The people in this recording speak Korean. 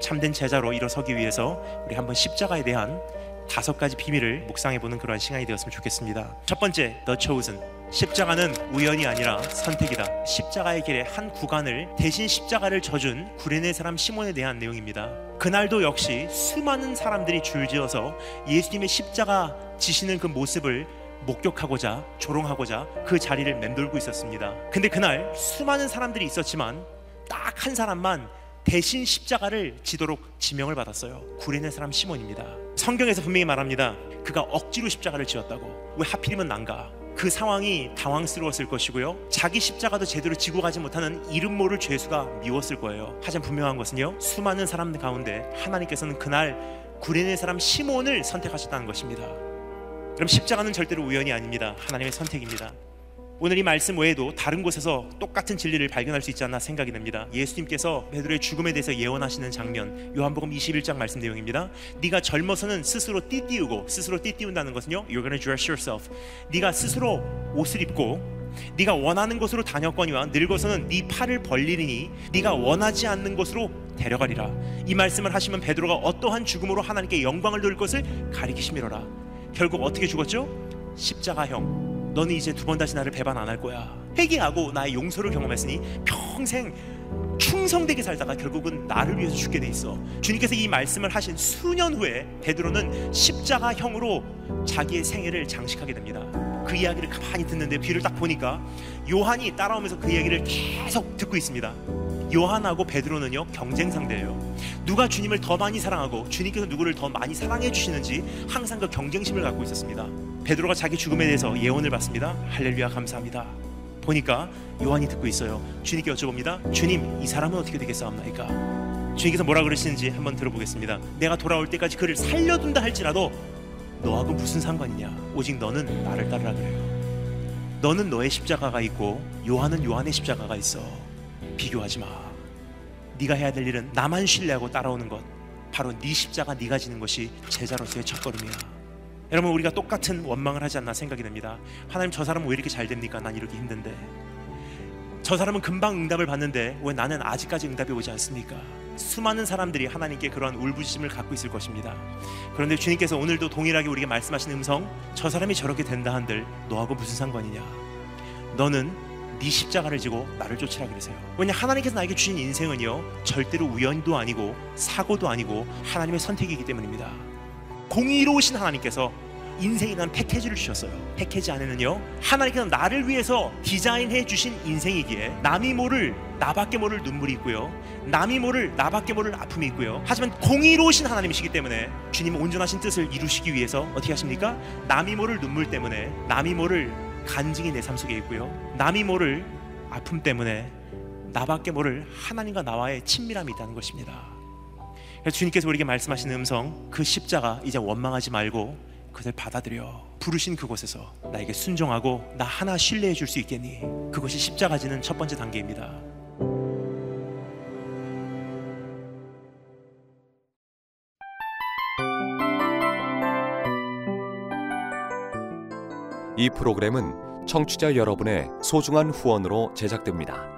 참된 제자로 일어서기 위해서 우리 한번 십자가에 대한 다섯 가지 비밀을 묵상해 보는 그러한 시간이 되었으면 좋겠습니다. 첫 번째, The Chosen. 십자가는 우연이 아니라 선택이다. 십자가의 길의 한 구간을 대신 십자가를 져준 구레네 사람 시몬에 대한 내용입니다. 그날도 역시 수많은 사람들이 줄지어서 예수님의 십자가 지시는 그 모습을 목격하고자 조롱하고자 그 자리를 맴돌고 있었습니다. 근데 그날 수많은 사람들이 있었지만 딱 한 사람만 대신 십자가를 지도록 지명을 받았어요. 구레네 사람 시몬입니다. 성경에서 분명히 말합니다. 그가 억지로 십자가를 지었다고. 왜 하필이면 난가? 그 상황이 당황스러웠을 것이고요. 자기 십자가도 제대로 지고 가지 못하는 이름 모를 죄수가 미웠을 거예요. 하지만 분명한 것은요. 수많은 사람들 가운데 하나님께서는 그날 구레네 사람 시몬을 선택하셨다는 것입니다. 그럼 십자가는 절대로 우연이 아닙니다. 하나님의 선택입니다. 오늘 이 말씀 외에도 다른 곳에서 똑같은 진리를 발견할 수 있지 않나 생각이 됩니다. 예수님께서 베드로의 죽음에 대해서 예언하시는 장면 요한복음 21장 말씀 내용입니다. 네가 젊어서는 스스로 띠띠우고 스스로 띠띠운다는 것은요. You're gonna dress yourself. 네가 스스로 옷을 입고 네가 원하는 곳으로 다녔거니와 늙어서는 네 팔을 벌리니 네가 원하지 않는 곳으로 데려가리라. 이 말씀을 하시면 베드로가 어떠한 죽음으로 하나님께 영광을 돌릴 것을 가리키심이로라. 결국 어떻게 죽었죠? 십자가형. 너는 이제 두 번 다시 나를 배반 안 할 거야. 회개하고 나의 용서를 경험했으니 평생 충성되게 살다가 결국은 나를 위해서 죽게 돼 있어. 주님께서 이 말씀을 하신 수년 후에 베드로는 십자가형으로 자기의 생애를 장식하게 됩니다. 그 이야기를 가만히 듣는데 뒤를 딱 보니까 요한이 따라오면서 그 이야기를 계속 듣고 있습니다. 요한하고 베드로는요 경쟁 상대예요. 누가 주님을 더 많이 사랑하고 주님께서 누구를 더 많이 사랑해 주시는지 항상 그 경쟁심을 갖고 있었습니다. 베드로가 자기 죽음에 대해서 예언을 받습니다. 할렐루야 감사합니다. 보니까 요한이 듣고 있어요. 주님께 여쭤봅니다. 주님 이 사람은 어떻게 되겠사옵나이까? 주님께서 뭐라 그러시는지 한번 들어보겠습니다. 내가 돌아올 때까지 그를 살려둔다 할지라도 너하고 무슨 상관이냐? 오직 너는 나를 따르라 그래요. 너는 너의 십자가가 있고 요한은 요한의 십자가가 있어. 비교하지 마. 네가 해야 될 일은 나만 신뢰하고 따라오는 것. 바로 네 십자가 네가 지는 것이 제자로서의 첫걸음이야. 여러분 우리가 똑같은 원망을 하지 않나 생각이 됩니다. 하나님 저 사람은 왜 이렇게 잘 됩니까? 난 이렇게 힘든데. 저 사람은 금방 응답을 받는데 왜 나는 아직까지 응답이 오지 않습니까? 수많은 사람들이 하나님께 그러한 울부짖음을 갖고 있을 것입니다. 그런데 주님께서 오늘도 동일하게 우리에게 말씀하신 음성, 저 사람이 저렇게 된다 한들 너하고 무슨 상관이냐? 너는 네 십자가를 지고 나를 쫓으라 그러세요. 왜냐 하나님께서 나에게 주신 인생은요 절대로 우연도 아니고 사고도 아니고 하나님의 선택이기 때문입니다. 공의로우신 하나님께서 인생이라는 패키지를 주셨어요. 패키지 안에는요 하나님께서 나를 위해서 디자인해 주신 인생이기에 남이 모를 나밖에 모를 눈물이 있고요 남이 모를 나밖에 모를 아픔이 있고요 하지만 공의로우신 하나님이시기 때문에 주님은 온전하신 뜻을 이루시기 위해서 어떻게 하십니까? 남이 모를 눈물 때문에 남이 모를 간증이 내 삶 속에 있고요 남이 모를 아픔 때문에 나밖에 모를 하나님과 나와의 친밀함이 있다는 것입니다 주님께서 우리에게 말씀하시는 음성 그 십자가 이제 원망하지 말고 그것을 받아들여 부르신 그곳에서 나에게 순종하고 나 하나 신뢰해 줄 수 있겠니? 그것이 십자가 지는 첫 번째 단계입니다. 이 프로그램은 청취자 여러분의 소중한 후원으로 제작됩니다.